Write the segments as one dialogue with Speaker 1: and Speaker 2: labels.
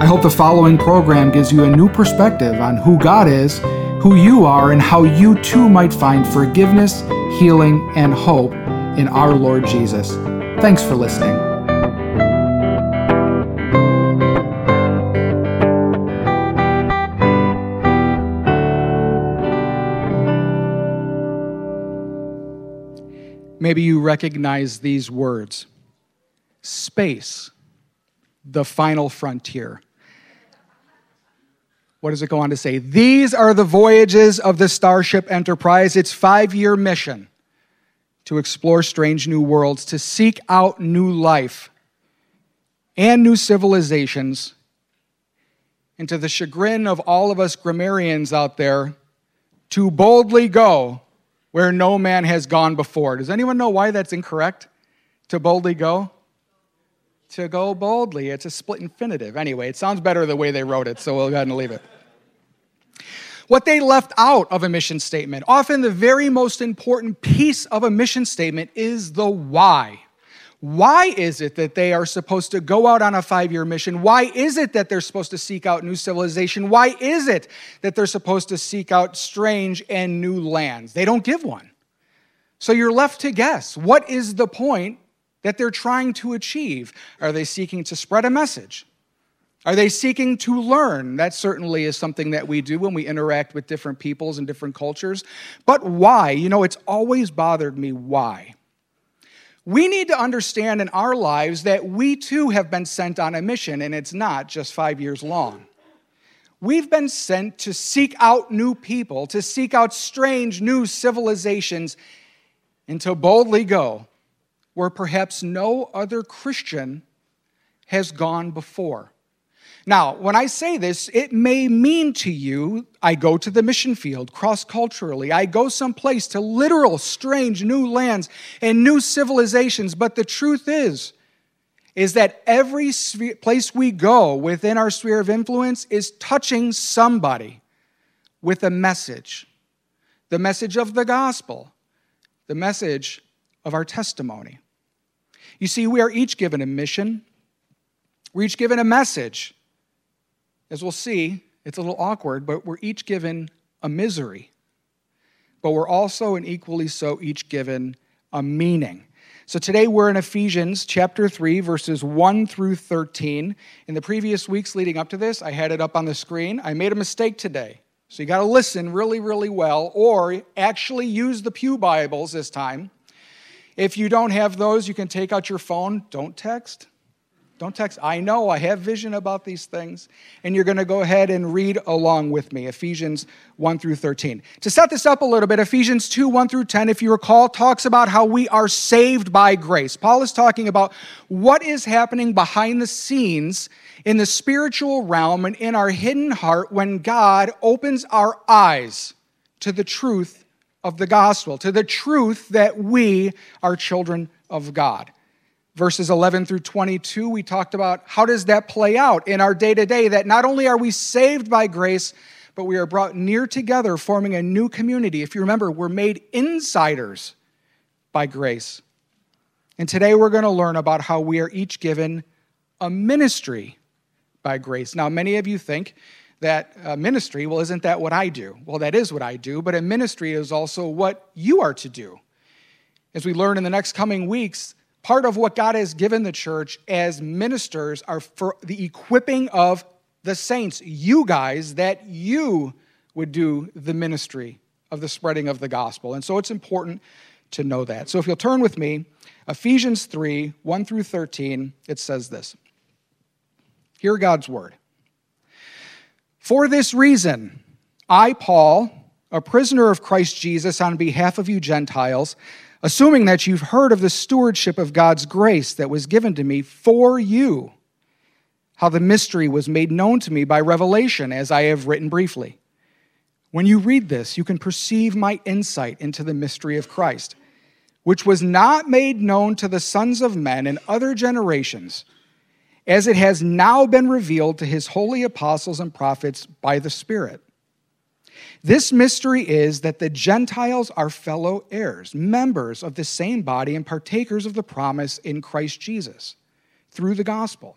Speaker 1: I hope the following program gives you a new perspective on who God is, who you are, and how you too might find forgiveness, healing, and hope in our Lord Jesus. Thanks for listening. Maybe you recognize these words space, the final frontier. What does it go on to say? These are the voyages of the Starship Enterprise, its five year mission to explore strange new worlds, to seek out new life and new civilizations. And to the chagrin of all of us grammarians out there, to boldly go where no man has gone before. Does anyone know why that's incorrect? To boldly go? To go boldly. It's a split infinitive. Anyway, it sounds better the way they wrote it, so we'll go ahead and leave it. What they left out of a mission statement, often the very most important piece of a mission statement, is the why. Why is it that they are supposed to go out on a five year mission? Why is it that they're supposed to seek out new civilization? Why is it that they're supposed to seek out strange and new lands? They don't give one. So you're left to guess what is the point that they're trying to achieve? Are they seeking to spread a message? Are they seeking to learn? That certainly is something that we do when we interact with different peoples and different cultures. But why? You know, it's always bothered me why. We need to understand in our lives that we too have been sent on a mission, and it's not just five years long. We've been sent to seek out new people, to seek out strange new civilizations, and to boldly go where perhaps no other Christian has gone before. Now, when I say this, it may mean to you I go to the mission field cross culturally. I go someplace to literal, strange new lands and new civilizations. But the truth is, is that every place we go within our sphere of influence is touching somebody with a message the message of the gospel, the message of our testimony. You see, we are each given a mission, we're each given a message. As we'll see, it's a little awkward, but we're each given a misery. But we're also, and equally so, each given a meaning. So today we're in Ephesians chapter 3, verses 1 through 13. In the previous weeks leading up to this, I had it up on the screen. I made a mistake today. So you got to listen really, really well, or actually use the Pew Bibles this time. If you don't have those, you can take out your phone. Don't text. Don't text. I know I have vision about these things. And you're going to go ahead and read along with me Ephesians 1 through 13. To set this up a little bit, Ephesians 2 1 through 10, if you recall, talks about how we are saved by grace. Paul is talking about what is happening behind the scenes in the spiritual realm and in our hidden heart when God opens our eyes to the truth of the gospel, to the truth that we are children of God. Verses 11 through 22, we talked about how does that play out in our day to day that not only are we saved by grace, but we are brought near together, forming a new community. If you remember, we're made insiders by grace. And today we're going to learn about how we are each given a ministry by grace. Now, many of you think that uh, ministry, well, isn't that what I do? Well, that is what I do, but a ministry is also what you are to do. As we learn in the next coming weeks, part of what God has given the church as ministers are for the equipping of the saints, you guys, that you would do the ministry of the spreading of the gospel. And so it's important to know that. So if you'll turn with me, Ephesians 3 1 through 13, it says this Hear God's word. For this reason, I, Paul, a prisoner of Christ Jesus on behalf of you Gentiles, assuming that you've heard of the stewardship of God's grace that was given to me for you, how the mystery was made known to me by revelation, as I have written briefly. When you read this, you can perceive my insight into the mystery of Christ, which was not made known to the sons of men in other generations, as it has now been revealed to his holy apostles and prophets by the Spirit. This mystery is that the Gentiles are fellow heirs, members of the same body, and partakers of the promise in Christ Jesus through the gospel.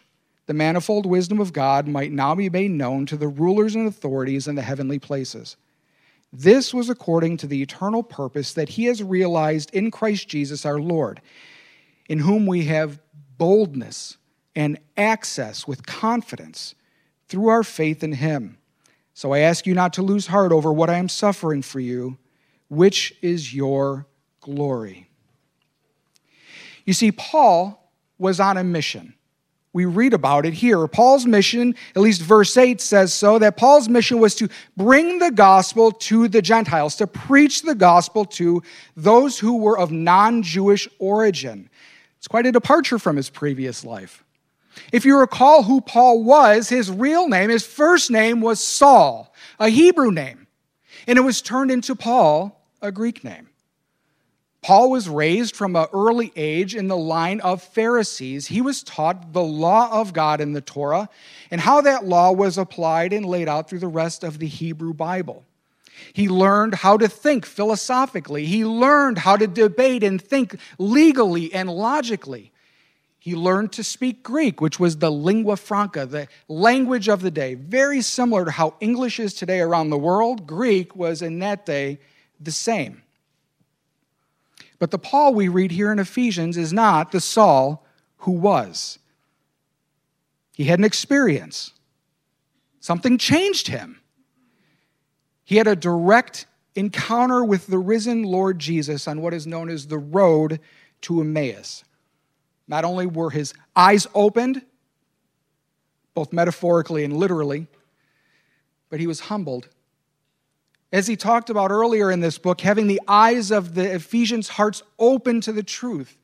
Speaker 1: the manifold wisdom of God might now be made known to the rulers and authorities in the heavenly places. This was according to the eternal purpose that he has realized in Christ Jesus our Lord, in whom we have boldness and access with confidence through our faith in him. So I ask you not to lose heart over what I am suffering for you, which is your glory. You see, Paul was on a mission. We read about it here. Paul's mission, at least verse 8 says so, that Paul's mission was to bring the gospel to the Gentiles, to preach the gospel to those who were of non Jewish origin. It's quite a departure from his previous life. If you recall who Paul was, his real name, his first name was Saul, a Hebrew name, and it was turned into Paul, a Greek name. Paul was raised from an early age in the line of Pharisees. He was taught the law of God in the Torah and how that law was applied and laid out through the rest of the Hebrew Bible. He learned how to think philosophically. He learned how to debate and think legally and logically. He learned to speak Greek, which was the lingua franca, the language of the day. Very similar to how English is today around the world, Greek was in that day the same. But the Paul we read here in Ephesians is not the Saul who was. He had an experience, something changed him. He had a direct encounter with the risen Lord Jesus on what is known as the road to Emmaus. Not only were his eyes opened, both metaphorically and literally, but he was humbled as he talked about earlier in this book, having the eyes of the Ephesians' hearts open to the truth.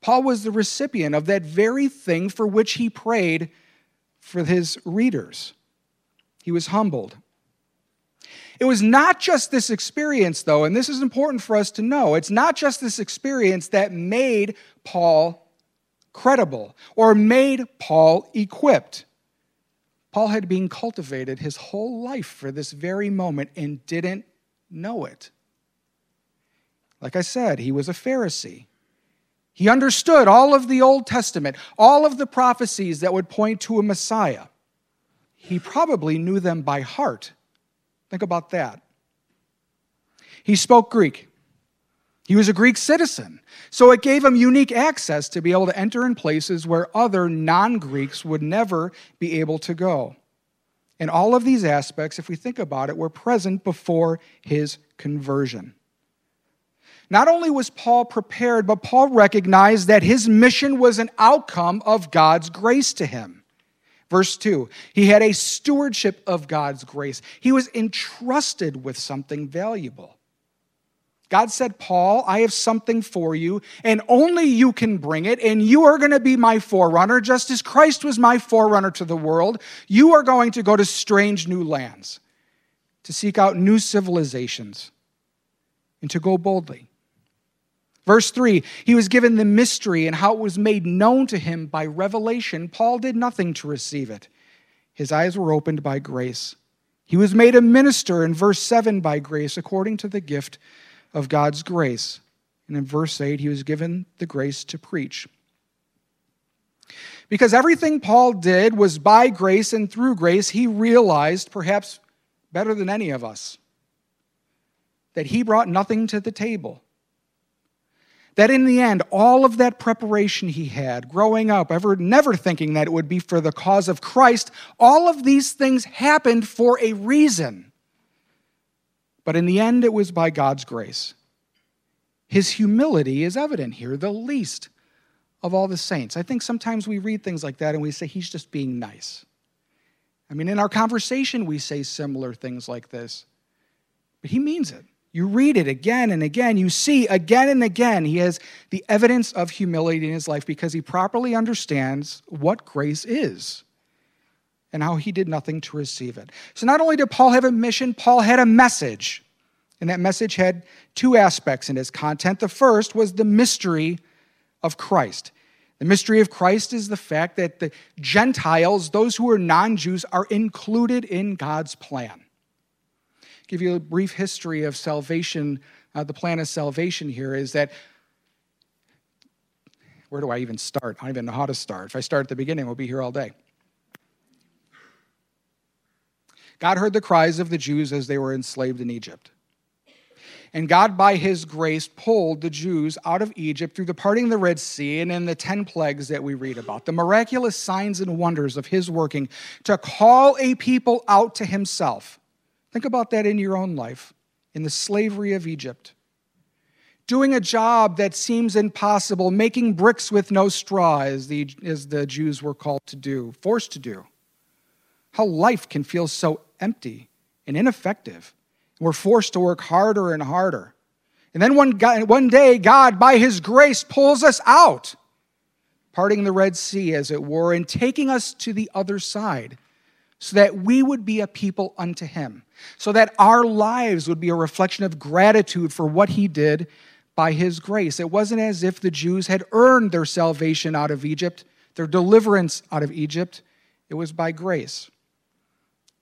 Speaker 1: Paul was the recipient of that very thing for which he prayed for his readers. He was humbled. It was not just this experience, though, and this is important for us to know. It's not just this experience that made Paul credible or made Paul equipped. Paul had been cultivated his whole life for this very moment and didn't know it. Like I said, he was a Pharisee. He understood all of the Old Testament, all of the prophecies that would point to a Messiah. He probably knew them by heart. Think about that. He spoke Greek. He was a Greek citizen, so it gave him unique access to be able to enter in places where other non Greeks would never be able to go. And all of these aspects, if we think about it, were present before his conversion. Not only was Paul prepared, but Paul recognized that his mission was an outcome of God's grace to him. Verse 2 He had a stewardship of God's grace, he was entrusted with something valuable. God said, Paul, I have something for you, and only you can bring it, and you are going to be my forerunner, just as Christ was my forerunner to the world. You are going to go to strange new lands, to seek out new civilizations, and to go boldly. Verse 3 He was given the mystery and how it was made known to him by revelation. Paul did nothing to receive it, his eyes were opened by grace. He was made a minister in verse 7 by grace, according to the gift of God's grace. And in verse 8, he was given the grace to preach. Because everything Paul did was by grace and through grace, he realized, perhaps better than any of us, that he brought nothing to the table. That in the end, all of that preparation he had growing up, ever never thinking that it would be for the cause of Christ, all of these things happened for a reason. But in the end, it was by God's grace. His humility is evident here, the least of all the saints. I think sometimes we read things like that and we say, He's just being nice. I mean, in our conversation, we say similar things like this, but He means it. You read it again and again. You see again and again he has the evidence of humility in his life because he properly understands what grace is and how he did nothing to receive it. So, not only did Paul have a mission, Paul had a message. And that message had two aspects in its content. The first was the mystery of Christ. The mystery of Christ is the fact that the Gentiles, those who are non Jews, are included in God's plan give you a brief history of salvation, uh, the plan of salvation here is that where do I even start? I don't even know how to start. If I start at the beginning, we'll be here all day. God heard the cries of the Jews as they were enslaved in Egypt. And God, by his grace, pulled the Jews out of Egypt through the parting of the Red Sea and in the 10 plagues that we read about, the miraculous signs and wonders of his working to call a people out to himself. Think about that in your own life, in the slavery of Egypt. Doing a job that seems impossible, making bricks with no straw, as the, as the Jews were called to do, forced to do. How life can feel so empty and ineffective. We're forced to work harder and harder. And then one, one day, God, by His grace, pulls us out, parting the Red Sea, as it were, and taking us to the other side so that we would be a people unto him, so that our lives would be a reflection of gratitude for what he did by his grace. It wasn't as if the Jews had earned their salvation out of Egypt, their deliverance out of Egypt. It was by grace.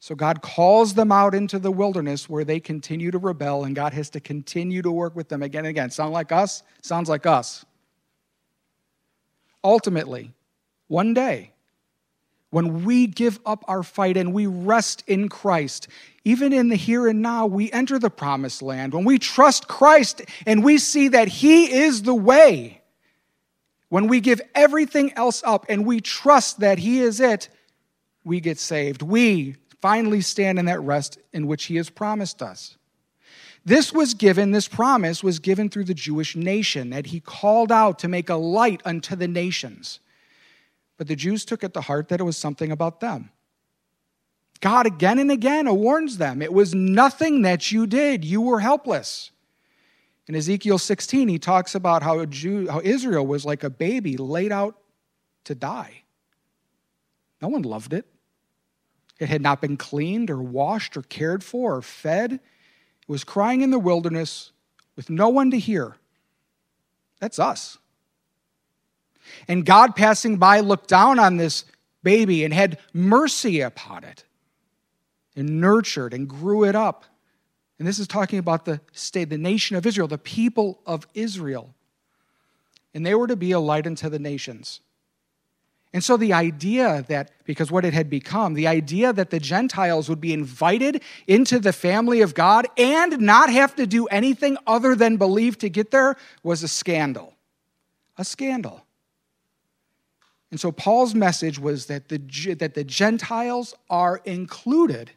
Speaker 1: So God calls them out into the wilderness where they continue to rebel, and God has to continue to work with them again and again. Sound like us? Sounds like us. Ultimately, one day, when we give up our fight and we rest in Christ, even in the here and now, we enter the promised land. When we trust Christ and we see that He is the way, when we give everything else up and we trust that He is it, we get saved. We finally stand in that rest in which He has promised us. This was given, this promise was given through the Jewish nation that He called out to make a light unto the nations. But the Jews took it to heart that it was something about them. God again and again warns them it was nothing that you did, you were helpless. In Ezekiel 16, he talks about how, Jew, how Israel was like a baby laid out to die. No one loved it. It had not been cleaned or washed or cared for or fed. It was crying in the wilderness with no one to hear. That's us. And God passing by looked down on this baby and had mercy upon it and nurtured and grew it up. And this is talking about the state, the nation of Israel, the people of Israel. And they were to be a light unto the nations. And so the idea that, because what it had become, the idea that the Gentiles would be invited into the family of God and not have to do anything other than believe to get there was a scandal. A scandal. And so Paul's message was that the, that the Gentiles are included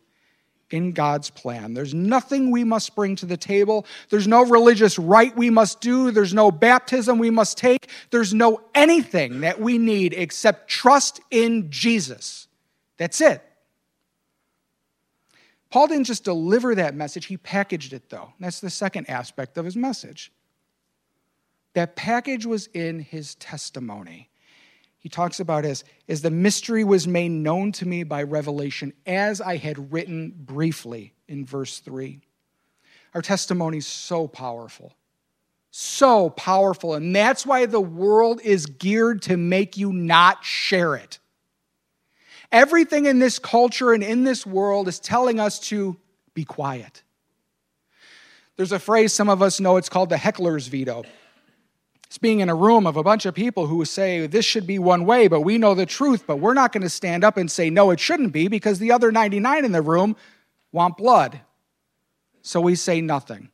Speaker 1: in God's plan. There's nothing we must bring to the table. There's no religious rite we must do. There's no baptism we must take. There's no anything that we need except trust in Jesus. That's it. Paul didn't just deliver that message, he packaged it, though. That's the second aspect of his message. That package was in his testimony he talks about as, as the mystery was made known to me by revelation, as I had written briefly in verse 3. Our testimony is so powerful. So powerful. And that's why the world is geared to make you not share it. Everything in this culture and in this world is telling us to be quiet. There's a phrase some of us know, it's called the heckler's veto. It's being in a room of a bunch of people who say this should be one way, but we know the truth, but we're not going to stand up and say, no, it shouldn't be, because the other 99 in the room want blood. So we say nothing.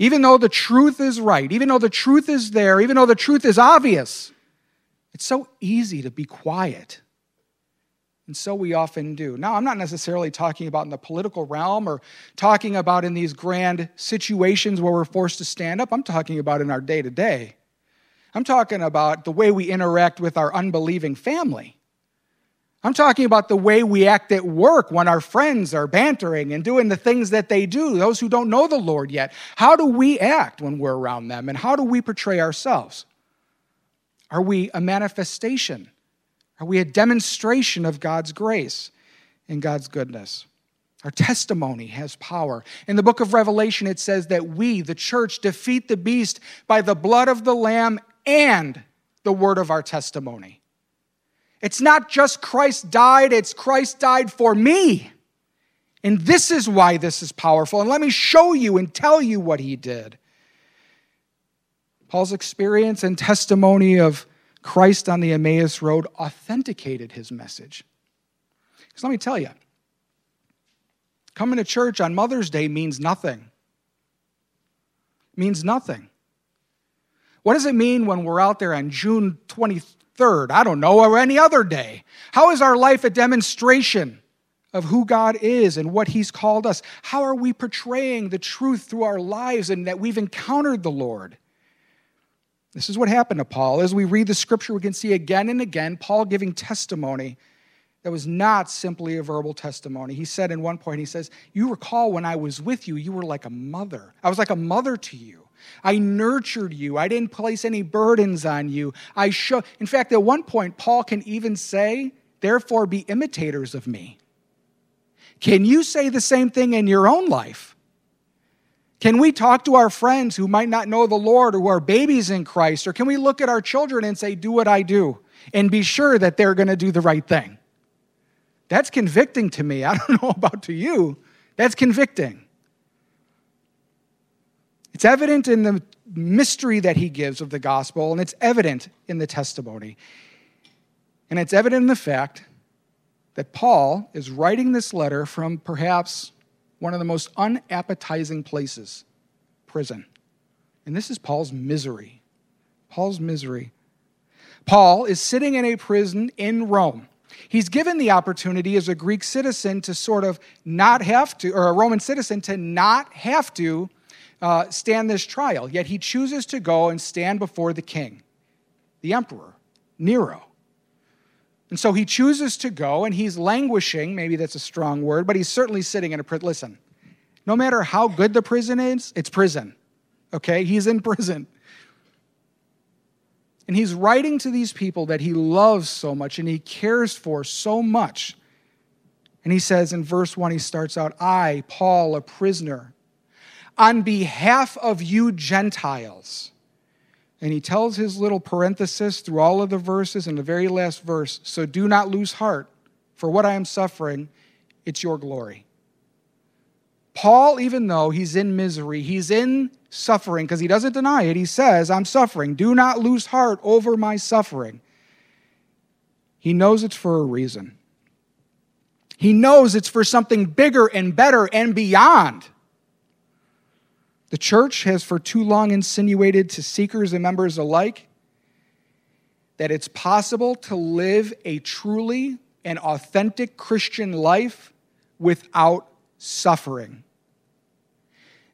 Speaker 1: Even though the truth is right, even though the truth is there, even though the truth is obvious, it's so easy to be quiet And so we often do. Now, I'm not necessarily talking about in the political realm or talking about in these grand situations where we're forced to stand up. I'm talking about in our day to day. I'm talking about the way we interact with our unbelieving family. I'm talking about the way we act at work when our friends are bantering and doing the things that they do, those who don't know the Lord yet. How do we act when we're around them, and how do we portray ourselves? Are we a manifestation? Are we a demonstration of God's grace and God's goodness? Our testimony has power. In the book of Revelation, it says that we, the church, defeat the beast by the blood of the Lamb and the word of our testimony. It's not just Christ died, it's Christ died for me. And this is why this is powerful. And let me show you and tell you what he did. Paul's experience and testimony of Christ on the Emmaus Road authenticated his message. Because let me tell you, coming to church on Mother's Day means nothing. It means nothing. What does it mean when we're out there on June 23rd? I don't know, or any other day. How is our life a demonstration of who God is and what He's called us? How are we portraying the truth through our lives and that we've encountered the Lord? This is what happened to Paul. As we read the scripture, we can see again and again Paul giving testimony that was not simply a verbal testimony. He said in one point, he says, You recall when I was with you, you were like a mother. I was like a mother to you. I nurtured you. I didn't place any burdens on you. I show In fact, at one point Paul can even say, "Therefore be imitators of me." Can you say the same thing in your own life? Can we talk to our friends who might not know the Lord or who are babies in Christ? Or can we look at our children and say, Do what I do? And be sure that they're going to do the right thing? That's convicting to me. I don't know about to you. That's convicting. It's evident in the mystery that he gives of the gospel, and it's evident in the testimony. And it's evident in the fact that Paul is writing this letter from perhaps one of the most unappetizing places prison. And this is Paul's misery. Paul's misery. Paul is sitting in a prison in Rome. He's given the opportunity as a Greek citizen to sort of not have to, or a Roman citizen to not have to uh, stand this trial, yet he chooses to go and stand before the king, the emperor, Nero. And so he chooses to go, and he's languishing. Maybe that's a strong word, but he's certainly sitting in a prison. Listen, no matter how good the prison is, it's prison. Okay? He's in prison. And he's writing to these people that he loves so much and he cares for so much. And he says in verse 1, he starts out, I, Paul, a prisoner on behalf of you Gentiles. And he tells his little parenthesis through all of the verses in the very last verse so do not lose heart, for what I am suffering, it's your glory. Paul, even though he's in misery, he's in suffering because he doesn't deny it. He says, I'm suffering. Do not lose heart over my suffering. He knows it's for a reason. He knows it's for something bigger and better and beyond. The church has for too long insinuated to seekers and members alike that it's possible to live a truly and authentic Christian life without suffering.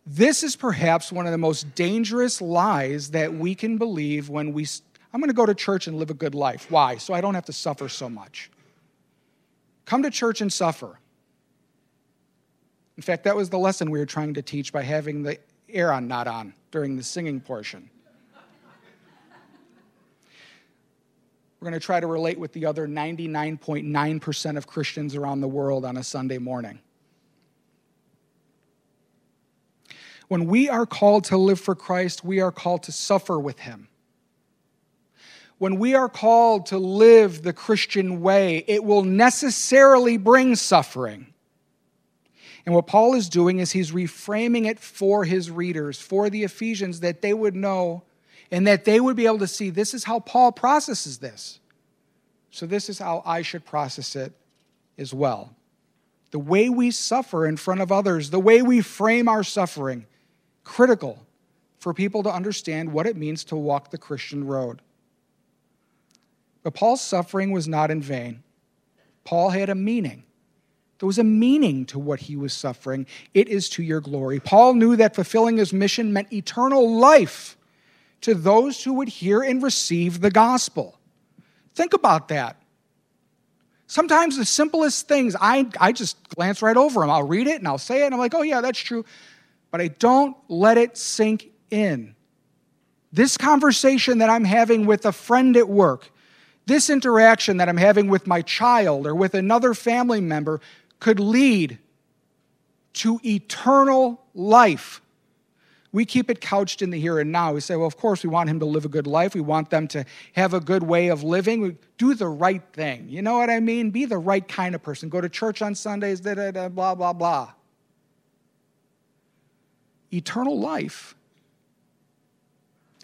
Speaker 1: This is perhaps one of the most dangerous lies that we can believe when we. I'm going to go to church and live a good life. Why? So I don't have to suffer so much. Come to church and suffer. In fact, that was the lesson we were trying to teach by having the air on, not on, during the singing portion. We're going to try to relate with the other 99.9% of Christians around the world on a Sunday morning. When we are called to live for Christ, we are called to suffer with Him. When we are called to live the Christian way, it will necessarily bring suffering. And what Paul is doing is he's reframing it for his readers, for the Ephesians, that they would know and that they would be able to see this is how Paul processes this. So, this is how I should process it as well. The way we suffer in front of others, the way we frame our suffering, critical for people to understand what it means to walk the Christian road. But Paul's suffering was not in vain. Paul had a meaning. There was a meaning to what he was suffering. It is to your glory. Paul knew that fulfilling his mission meant eternal life to those who would hear and receive the gospel. Think about that. Sometimes the simplest things, I, I just glance right over them. I'll read it and I'll say it, and I'm like, oh, yeah, that's true. But I don't let it sink in. This conversation that I'm having with a friend at work, this interaction that I'm having with my child or with another family member could lead to eternal life. We keep it couched in the here and now. We say, well, of course, we want him to live a good life. We want them to have a good way of living. We do the right thing. You know what I mean? Be the right kind of person. Go to church on Sundays, da, da, da, blah, blah, blah. Eternal life.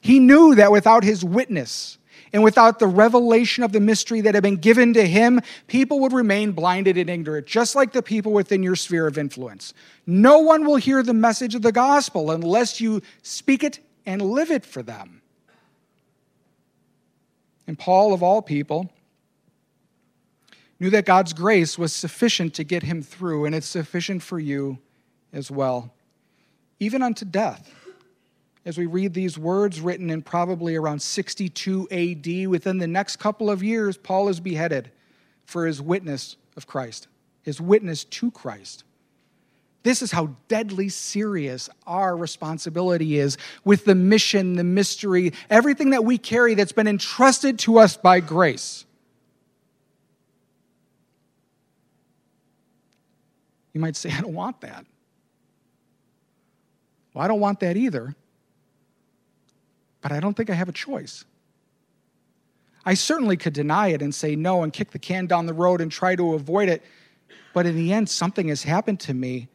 Speaker 1: He knew that without his witness, and without the revelation of the mystery that had been given to him, people would remain blinded and ignorant, just like the people within your sphere of influence. No one will hear the message of the gospel unless you speak it and live it for them. And Paul, of all people, knew that God's grace was sufficient to get him through, and it's sufficient for you as well, even unto death as we read these words written in probably around 62 AD. Within the next couple of years, Paul is beheaded for his witness of Christ, his witness to Christ. This is how deadly serious our responsibility is with the mission, the mystery, everything that we carry that's been entrusted to us by grace. You might say, I don't want that. Well, I don't want that either but I don't think I have a choice. I certainly could deny it and say no and kick the can down the road and try to avoid it, but in the end, something has happened to me.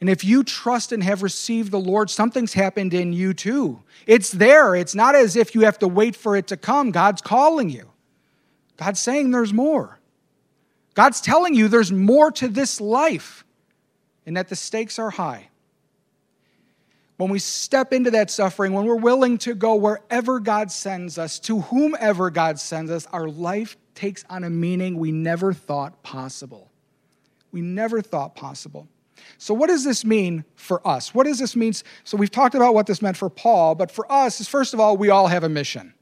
Speaker 1: And if you trust and have received the Lord, something's happened in you too. It's there. It's not as if you have to wait for it to come. God's calling you. God's saying there's more. God's telling you there's more to this life and that the stakes are high when we step into that suffering, when we're willing to go wherever God sends us, to whomever God sends us, our life takes on a meaning we never thought possible. We never thought possible. So, what does this mean for us? What does this mean? So, we've talked about what this meant for Paul, but for us, is first of all, we all have a mission.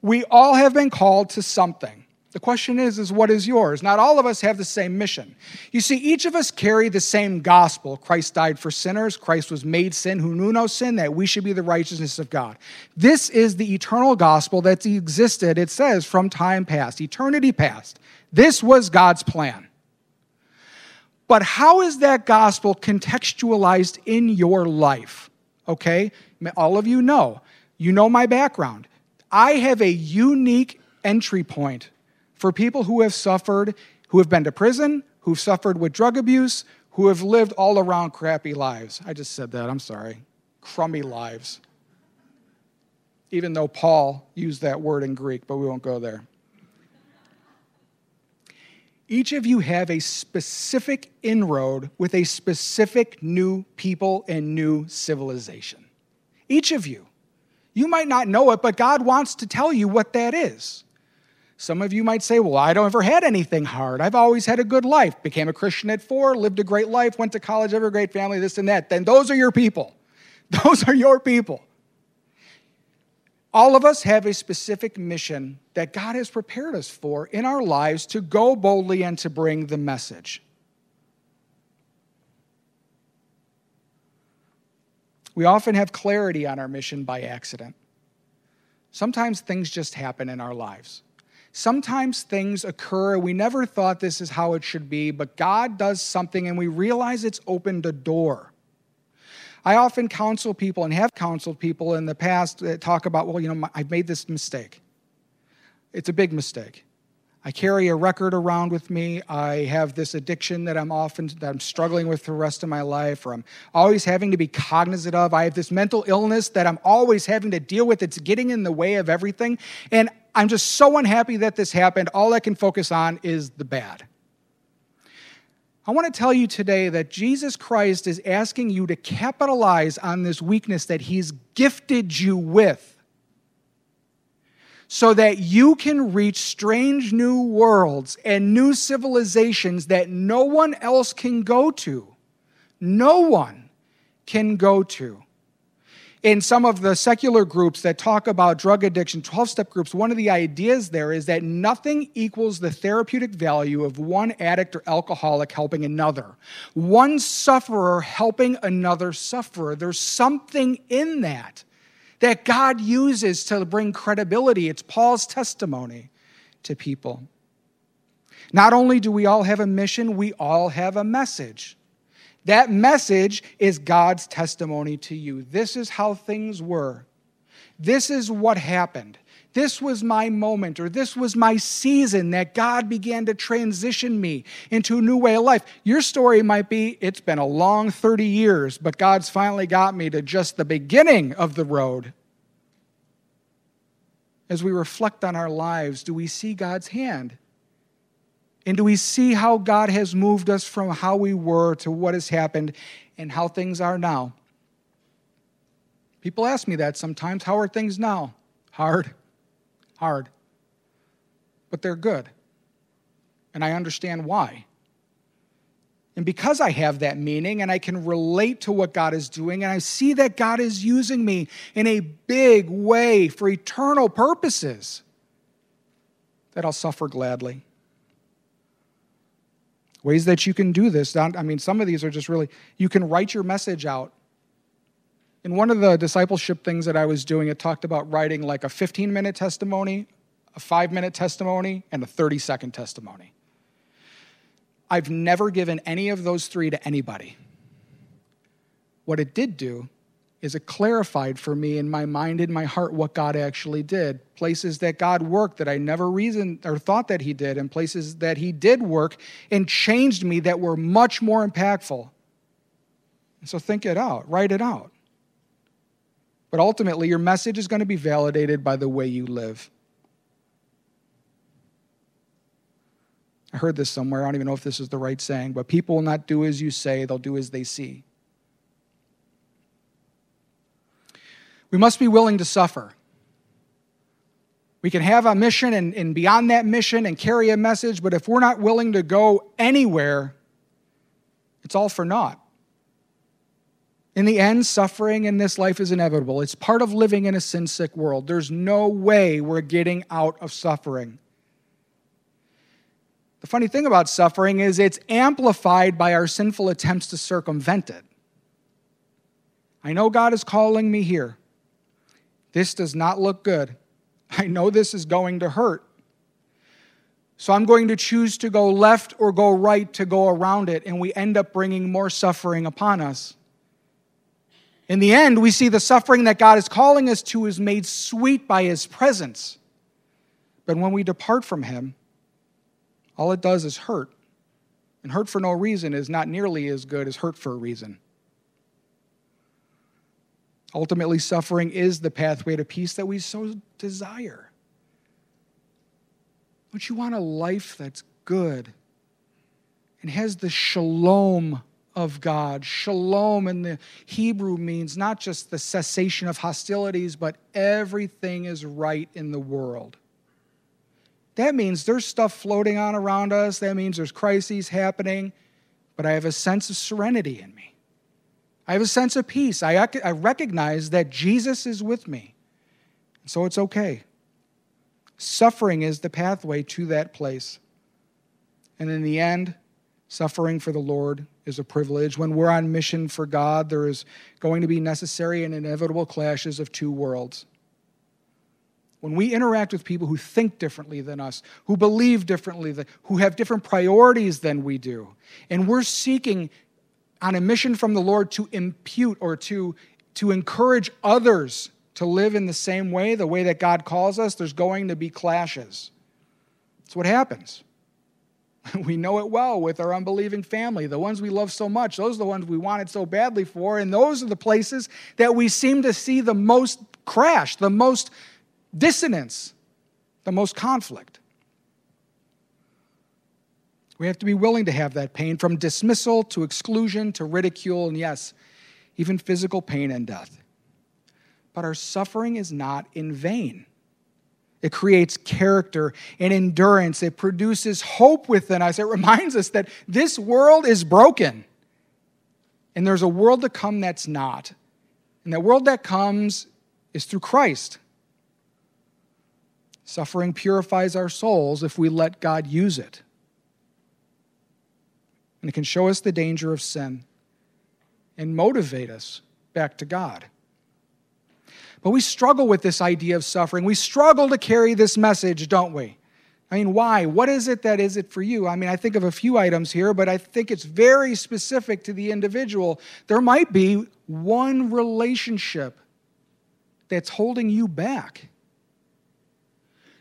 Speaker 1: We all have been called to something. The question is, is what is yours? Not all of us have the same mission. You see, each of us carry the same gospel. Christ died for sinners. Christ was made sin who knew no sin, that we should be the righteousness of God. This is the eternal gospel that existed, it says, from time past, eternity past. This was God's plan. But how is that gospel contextualized in your life? Okay, all of you know. You know my background. I have a unique entry point for people who have suffered, who have been to prison, who've suffered with drug abuse, who have lived all around crappy lives. I just said that, I'm sorry. Crummy lives. Even though Paul used that word in Greek, but we won't go there. Each of you have a specific inroad with a specific new people and new civilization. Each of you. You might not know it, but God wants to tell you what that is. Some of you might say, Well, I don't ever had anything hard. I've always had a good life. Became a Christian at four, lived a great life, went to college, have a great family, this and that. Then those are your people. Those are your people. All of us have a specific mission that God has prepared us for in our lives to go boldly and to bring the message. We often have clarity on our mission by accident. Sometimes things just happen in our lives. Sometimes things occur, we never thought this is how it should be, but God does something and we realize it's opened a door. I often counsel people and have counseled people in the past that talk about, well, you know, I've made this mistake. It's a big mistake. I carry a record around with me. I have this addiction that I'm often that I'm struggling with the rest of my life, or I'm always having to be cognizant of. I have this mental illness that I'm always having to deal with. It's getting in the way of everything. And I'm just so unhappy that this happened. All I can focus on is the bad. I want to tell you today that Jesus Christ is asking you to capitalize on this weakness that He's gifted you with so that you can reach strange new worlds and new civilizations that no one else can go to. No one can go to. In some of the secular groups that talk about drug addiction, 12 step groups, one of the ideas there is that nothing equals the therapeutic value of one addict or alcoholic helping another, one sufferer helping another sufferer. There's something in that that God uses to bring credibility. It's Paul's testimony to people. Not only do we all have a mission, we all have a message. That message is God's testimony to you. This is how things were. This is what happened. This was my moment, or this was my season that God began to transition me into a new way of life. Your story might be it's been a long 30 years, but God's finally got me to just the beginning of the road. As we reflect on our lives, do we see God's hand? And do we see how God has moved us from how we were to what has happened and how things are now? People ask me that sometimes. How are things now? Hard. Hard. But they're good. And I understand why. And because I have that meaning and I can relate to what God is doing, and I see that God is using me in a big way for eternal purposes, that I'll suffer gladly. Ways that you can do this. I mean, some of these are just really, you can write your message out. In one of the discipleship things that I was doing, it talked about writing like a 15 minute testimony, a five minute testimony, and a 30 second testimony. I've never given any of those three to anybody. What it did do is it clarified for me in my mind, in my heart, what God actually did. Places that God worked that I never reasoned or thought that He did, and places that He did work and changed me that were much more impactful. And so think it out, write it out. But ultimately, your message is going to be validated by the way you live. I heard this somewhere. I don't even know if this is the right saying, but people will not do as you say, they'll do as they see. We must be willing to suffer. We can have a mission and, and beyond that mission and carry a message, but if we're not willing to go anywhere, it's all for naught. In the end, suffering in this life is inevitable. It's part of living in a sin sick world. There's no way we're getting out of suffering. The funny thing about suffering is it's amplified by our sinful attempts to circumvent it. I know God is calling me here. This does not look good. I know this is going to hurt. So I'm going to choose to go left or go right to go around it, and we end up bringing more suffering upon us. In the end, we see the suffering that God is calling us to is made sweet by His presence. But when we depart from Him, all it does is hurt. And hurt for no reason is not nearly as good as hurt for a reason. Ultimately, suffering is the pathway to peace that we so desire. Don't you want a life that's good and has the shalom of God? Shalom in the Hebrew means not just the cessation of hostilities, but everything is right in the world. That means there's stuff floating on around us. That means there's crises happening, but I have a sense of serenity in me. I have a sense of peace. I, I recognize that Jesus is with me. So it's okay. Suffering is the pathway to that place. And in the end, suffering for the Lord is a privilege. When we're on mission for God, there is going to be necessary and inevitable clashes of two worlds. When we interact with people who think differently than us, who believe differently, who have different priorities than we do, and we're seeking on a mission from the Lord to impute or to, to encourage others to live in the same way, the way that God calls us, there's going to be clashes. That's what happens. We know it well with our unbelieving family. The ones we love so much, those are the ones we wanted so badly for, and those are the places that we seem to see the most crash, the most dissonance, the most conflict. We have to be willing to have that pain from dismissal to exclusion to ridicule, and yes, even physical pain and death. But our suffering is not in vain. It creates character and endurance. It produces hope within us. It reminds us that this world is broken and there's a world to come that's not. And that world that comes is through Christ. Suffering purifies our souls if we let God use it. And it can show us the danger of sin and motivate us back to God. But we struggle with this idea of suffering. We struggle to carry this message, don't we? I mean, why? What is it that is it for you? I mean, I think of a few items here, but I think it's very specific to the individual. There might be one relationship that's holding you back.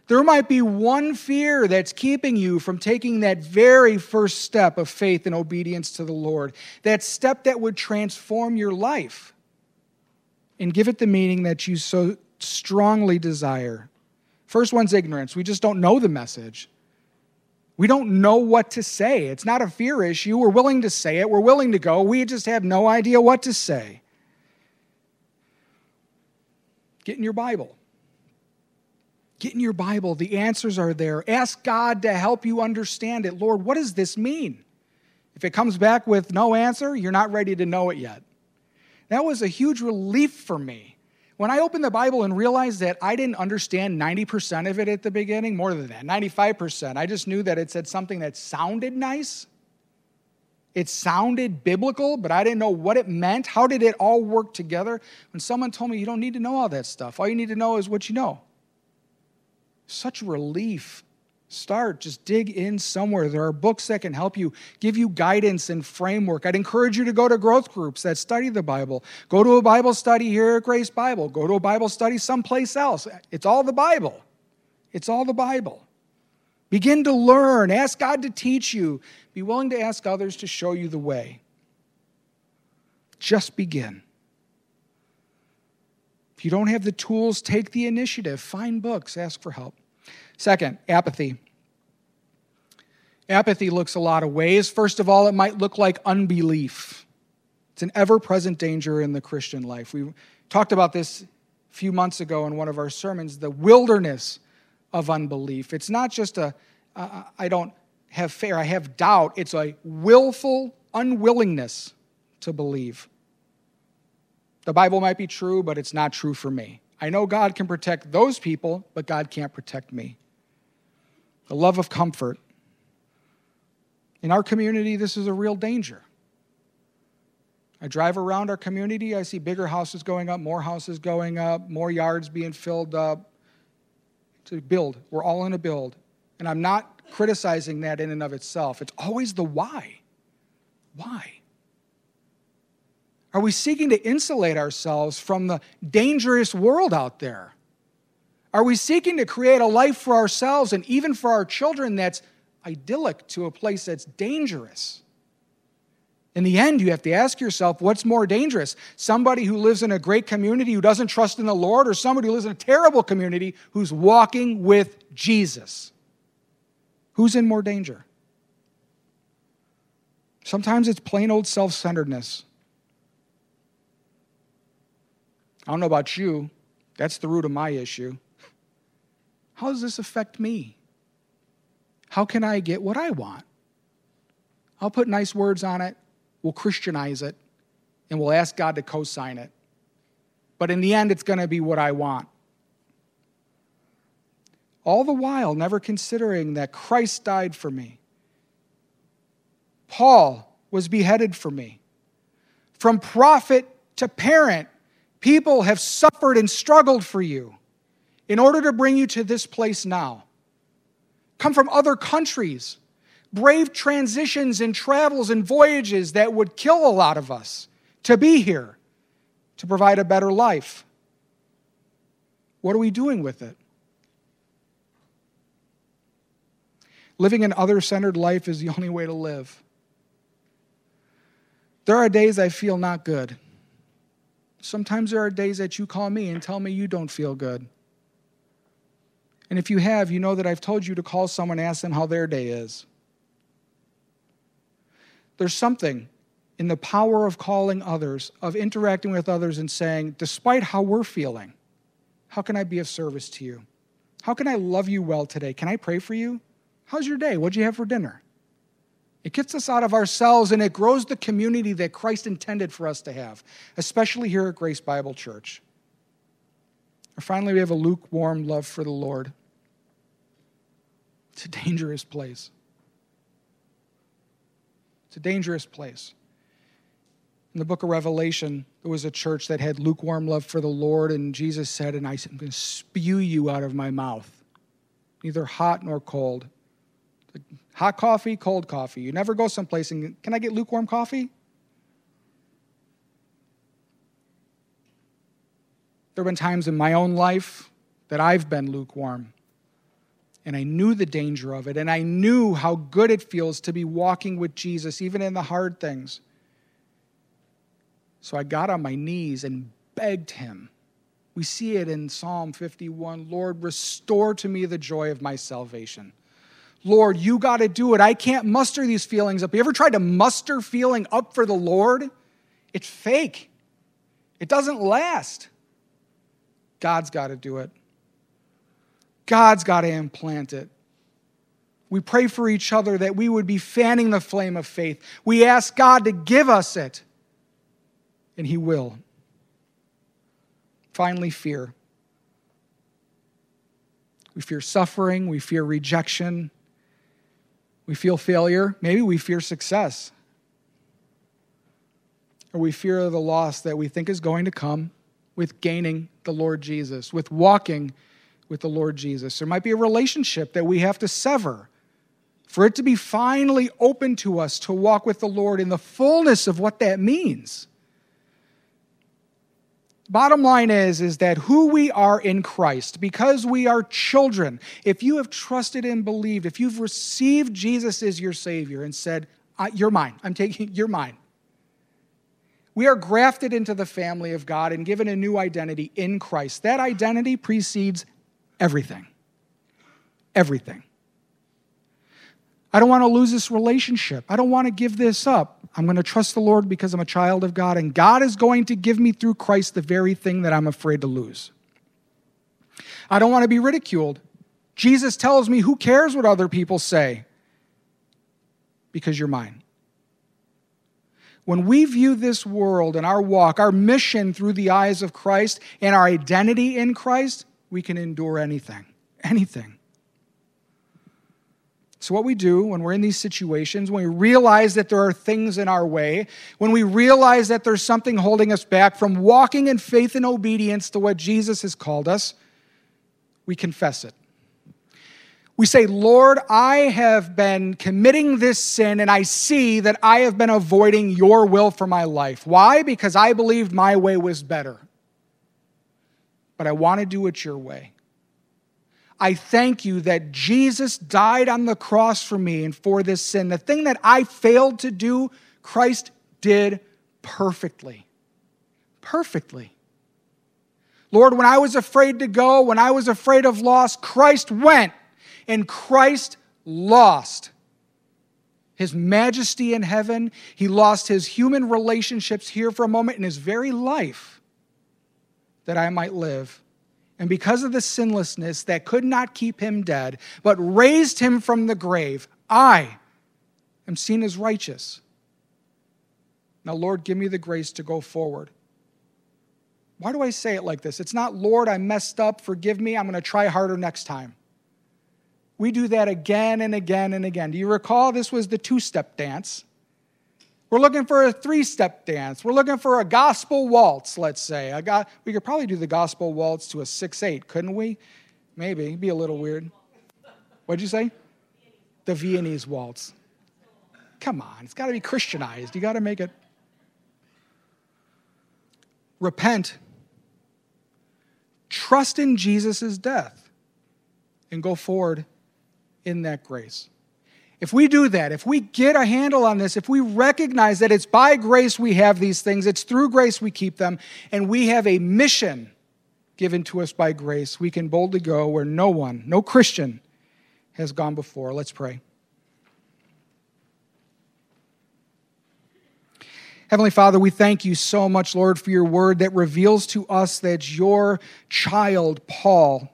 Speaker 1: There might be one fear that's keeping you from taking that very first step of faith and obedience to the Lord, that step that would transform your life and give it the meaning that you so strongly desire. First one's ignorance. We just don't know the message. We don't know what to say. It's not a fear issue. We're willing to say it, we're willing to go. We just have no idea what to say. Get in your Bible. Get in your Bible. The answers are there. Ask God to help you understand it. Lord, what does this mean? If it comes back with no answer, you're not ready to know it yet. That was a huge relief for me. When I opened the Bible and realized that I didn't understand 90% of it at the beginning, more than that, 95%, I just knew that it said something that sounded nice. It sounded biblical, but I didn't know what it meant. How did it all work together? When someone told me, you don't need to know all that stuff, all you need to know is what you know. Such relief Start, just dig in somewhere. There are books that can help you, give you guidance and framework. I'd encourage you to go to growth groups that study the Bible. Go to a Bible study here at Grace Bible. Go to a Bible study someplace else. It's all the Bible. It's all the Bible. Begin to learn. Ask God to teach you. Be willing to ask others to show you the way. Just begin. If you don't have the tools, take the initiative. Find books, ask for help. Second, apathy. Apathy looks a lot of ways. First of all, it might look like unbelief. It's an ever present danger in the Christian life. We talked about this a few months ago in one of our sermons the wilderness of unbelief. It's not just a uh, I don't have fear, I have doubt. It's a willful unwillingness to believe. The Bible might be true, but it's not true for me. I know God can protect those people, but God can't protect me the love of comfort. In our community, this is a real danger. I drive around our community, I see bigger houses going up, more houses going up, more yards being filled up to build. We're all in a build. And I'm not criticizing that in and of itself. It's always the why. Why? Are we seeking to insulate ourselves from the dangerous world out there? Are we seeking to create a life for ourselves and even for our children that's idyllic to a place that's dangerous? In the end, you have to ask yourself what's more dangerous? Somebody who lives in a great community who doesn't trust in the Lord, or somebody who lives in a terrible community who's walking with Jesus? Who's in more danger? Sometimes it's plain old self centeredness. I don't know about you, that's the root of my issue. How does this affect me? How can I get what I want? I'll put nice words on it, we'll Christianize it, and we'll ask God to co sign it. But in the end, it's going to be what I want. All the while, never considering that Christ died for me. Paul was beheaded for me. From prophet to parent, people have suffered and struggled for you in order to bring you to this place now. Come from other countries, brave transitions and travels and voyages that would kill a lot of us to be here, to provide a better life. What are we doing with it? Living an other centered life is the only way to live. There are days I feel not good. Sometimes there are days that you call me and tell me you don't feel good. And if you have, you know that I've told you to call someone and ask them how their day is. There's something in the power of calling others, of interacting with others and saying, despite how we're feeling, how can I be of service to you? How can I love you well today? Can I pray for you? How's your day? What'd you have for dinner? It gets us out of ourselves and it grows the community that Christ intended for us to have, especially here at Grace Bible Church. Finally, we have a lukewarm love for the Lord. It's a dangerous place. It's a dangerous place. In the book of Revelation, there was a church that had lukewarm love for the Lord, and Jesus said, And I'm going to spew you out of my mouth, neither hot nor cold. Hot coffee, cold coffee. You never go someplace and, Can I get lukewarm coffee? There have been times in my own life that I've been lukewarm. And I knew the danger of it. And I knew how good it feels to be walking with Jesus, even in the hard things. So I got on my knees and begged him. We see it in Psalm 51 Lord, restore to me the joy of my salvation. Lord, you got to do it. I can't muster these feelings up. You ever tried to muster feeling up for the Lord? It's fake, it doesn't last. God's got to do it. God's got to implant it. We pray for each other that we would be fanning the flame of faith. We ask God to give us it, and He will. Finally, fear. We fear suffering, we fear rejection, we feel failure, maybe we fear success. Or we fear the loss that we think is going to come with gaining the Lord Jesus, with walking with the Lord Jesus. There might be a relationship that we have to sever for it to be finally open to us to walk with the Lord in the fullness of what that means. Bottom line is, is that who we are in Christ, because we are children, if you have trusted and believed, if you've received Jesus as your Savior and said, You're mine, I'm taking, you're mine, we are grafted into the family of God and given a new identity in Christ. That identity precedes everything. Everything. I don't want to lose this relationship. I don't want to give this up. I'm going to trust the Lord because I'm a child of God, and God is going to give me through Christ the very thing that I'm afraid to lose. I don't want to be ridiculed. Jesus tells me, Who cares what other people say? Because you're mine. When we view this world and our walk, our mission through the eyes of Christ and our identity in Christ, we can endure anything. Anything. So, what we do when we're in these situations, when we realize that there are things in our way, when we realize that there's something holding us back from walking in faith and obedience to what Jesus has called us, we confess it we say, Lord, I have been committing this sin and I see that I have been avoiding your will for my life. Why? Because I believed my way was better. But I want to do it your way. I thank you that Jesus died on the cross for me and for this sin. The thing that I failed to do, Christ did perfectly. Perfectly. Lord, when I was afraid to go, when I was afraid of loss, Christ went and Christ lost his majesty in heaven. He lost his human relationships here for a moment in his very life that I might live. And because of the sinlessness that could not keep him dead, but raised him from the grave, I am seen as righteous. Now, Lord, give me the grace to go forward. Why do I say it like this? It's not, Lord, I messed up, forgive me, I'm going to try harder next time. We do that again and again and again. Do you recall this was the two step dance? We're looking for a three step dance. We're looking for a gospel waltz, let's say. Got, we could probably do the gospel waltz to a 6 8, couldn't we? Maybe. It'd be a little weird. What'd you say? The Viennese waltz. Come on, it's got to be Christianized. You got to make it. Repent. Trust in Jesus' death and go forward in that grace. If we do that, if we get a handle on this, if we recognize that it's by grace we have these things, it's through grace we keep them, and we have a mission given to us by grace, we can boldly go where no one, no Christian, has gone before. Let's pray. Heavenly Father, we thank you so much, Lord, for your word that reveals to us that your child, Paul,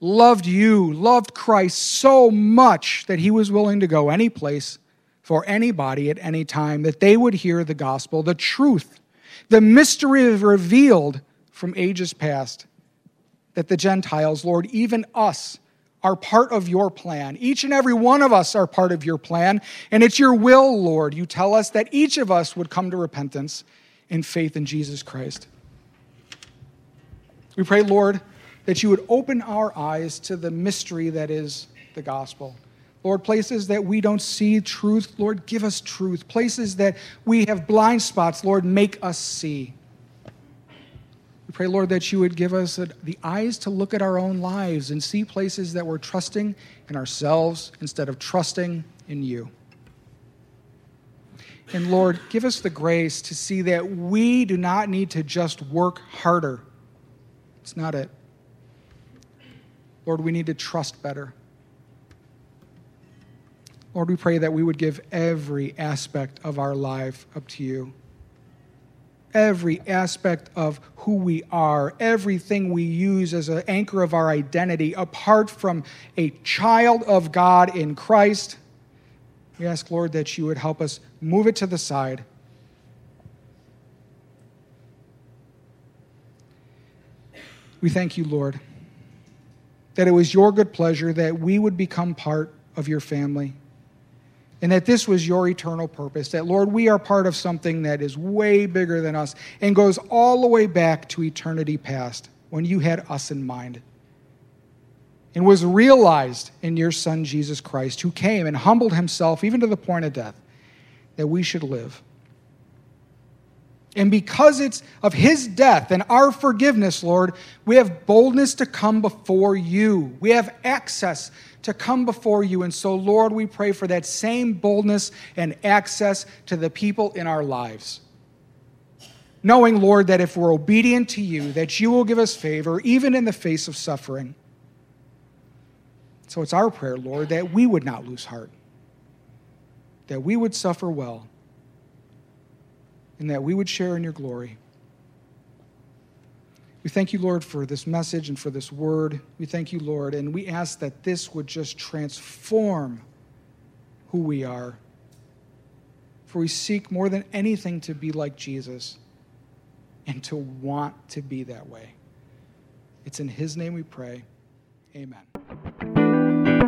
Speaker 1: loved you, loved Christ so much that he was willing to go any place for anybody at any time, that they would hear the gospel, the truth, the mystery revealed from ages past, that the Gentiles, Lord, even us, are part of your plan. Each and every one of us are part of your plan. And it's your will, Lord. You tell us that each of us would come to repentance in faith in Jesus Christ. We pray, Lord, that you would open our eyes to the mystery that is the gospel. Lord, places that we don't see truth, Lord, give us truth. Places that we have blind spots, Lord, make us see. We pray, Lord, that you would give us the eyes to look at our own lives and see places that we're trusting in ourselves instead of trusting in you. And Lord, give us the grace to see that we do not need to just work harder. It's not it. Lord, we need to trust better. Lord, we pray that we would give every aspect of our life up to you every aspect of who we are, everything we use as an anchor of our identity, apart from a child of God in Christ. We ask, Lord, that you would help us move it to the side. We thank you, Lord, that it was your good pleasure that we would become part of your family and that this was your eternal purpose. That, Lord, we are part of something that is way bigger than us and goes all the way back to eternity past when you had us in mind. And was realized in your Son, Jesus Christ, who came and humbled himself even to the point of death, that we should live. And because it's of his death and our forgiveness, Lord, we have boldness to come before you. We have access to come before you. And so, Lord, we pray for that same boldness and access to the people in our lives. Knowing, Lord, that if we're obedient to you, that you will give us favor even in the face of suffering. So it's our prayer, Lord, that we would not lose heart, that we would suffer well, and that we would share in your glory. We thank you, Lord, for this message and for this word. We thank you, Lord, and we ask that this would just transform who we are. For we seek more than anything to be like Jesus and to want to be that way. It's in His name we pray. Amen.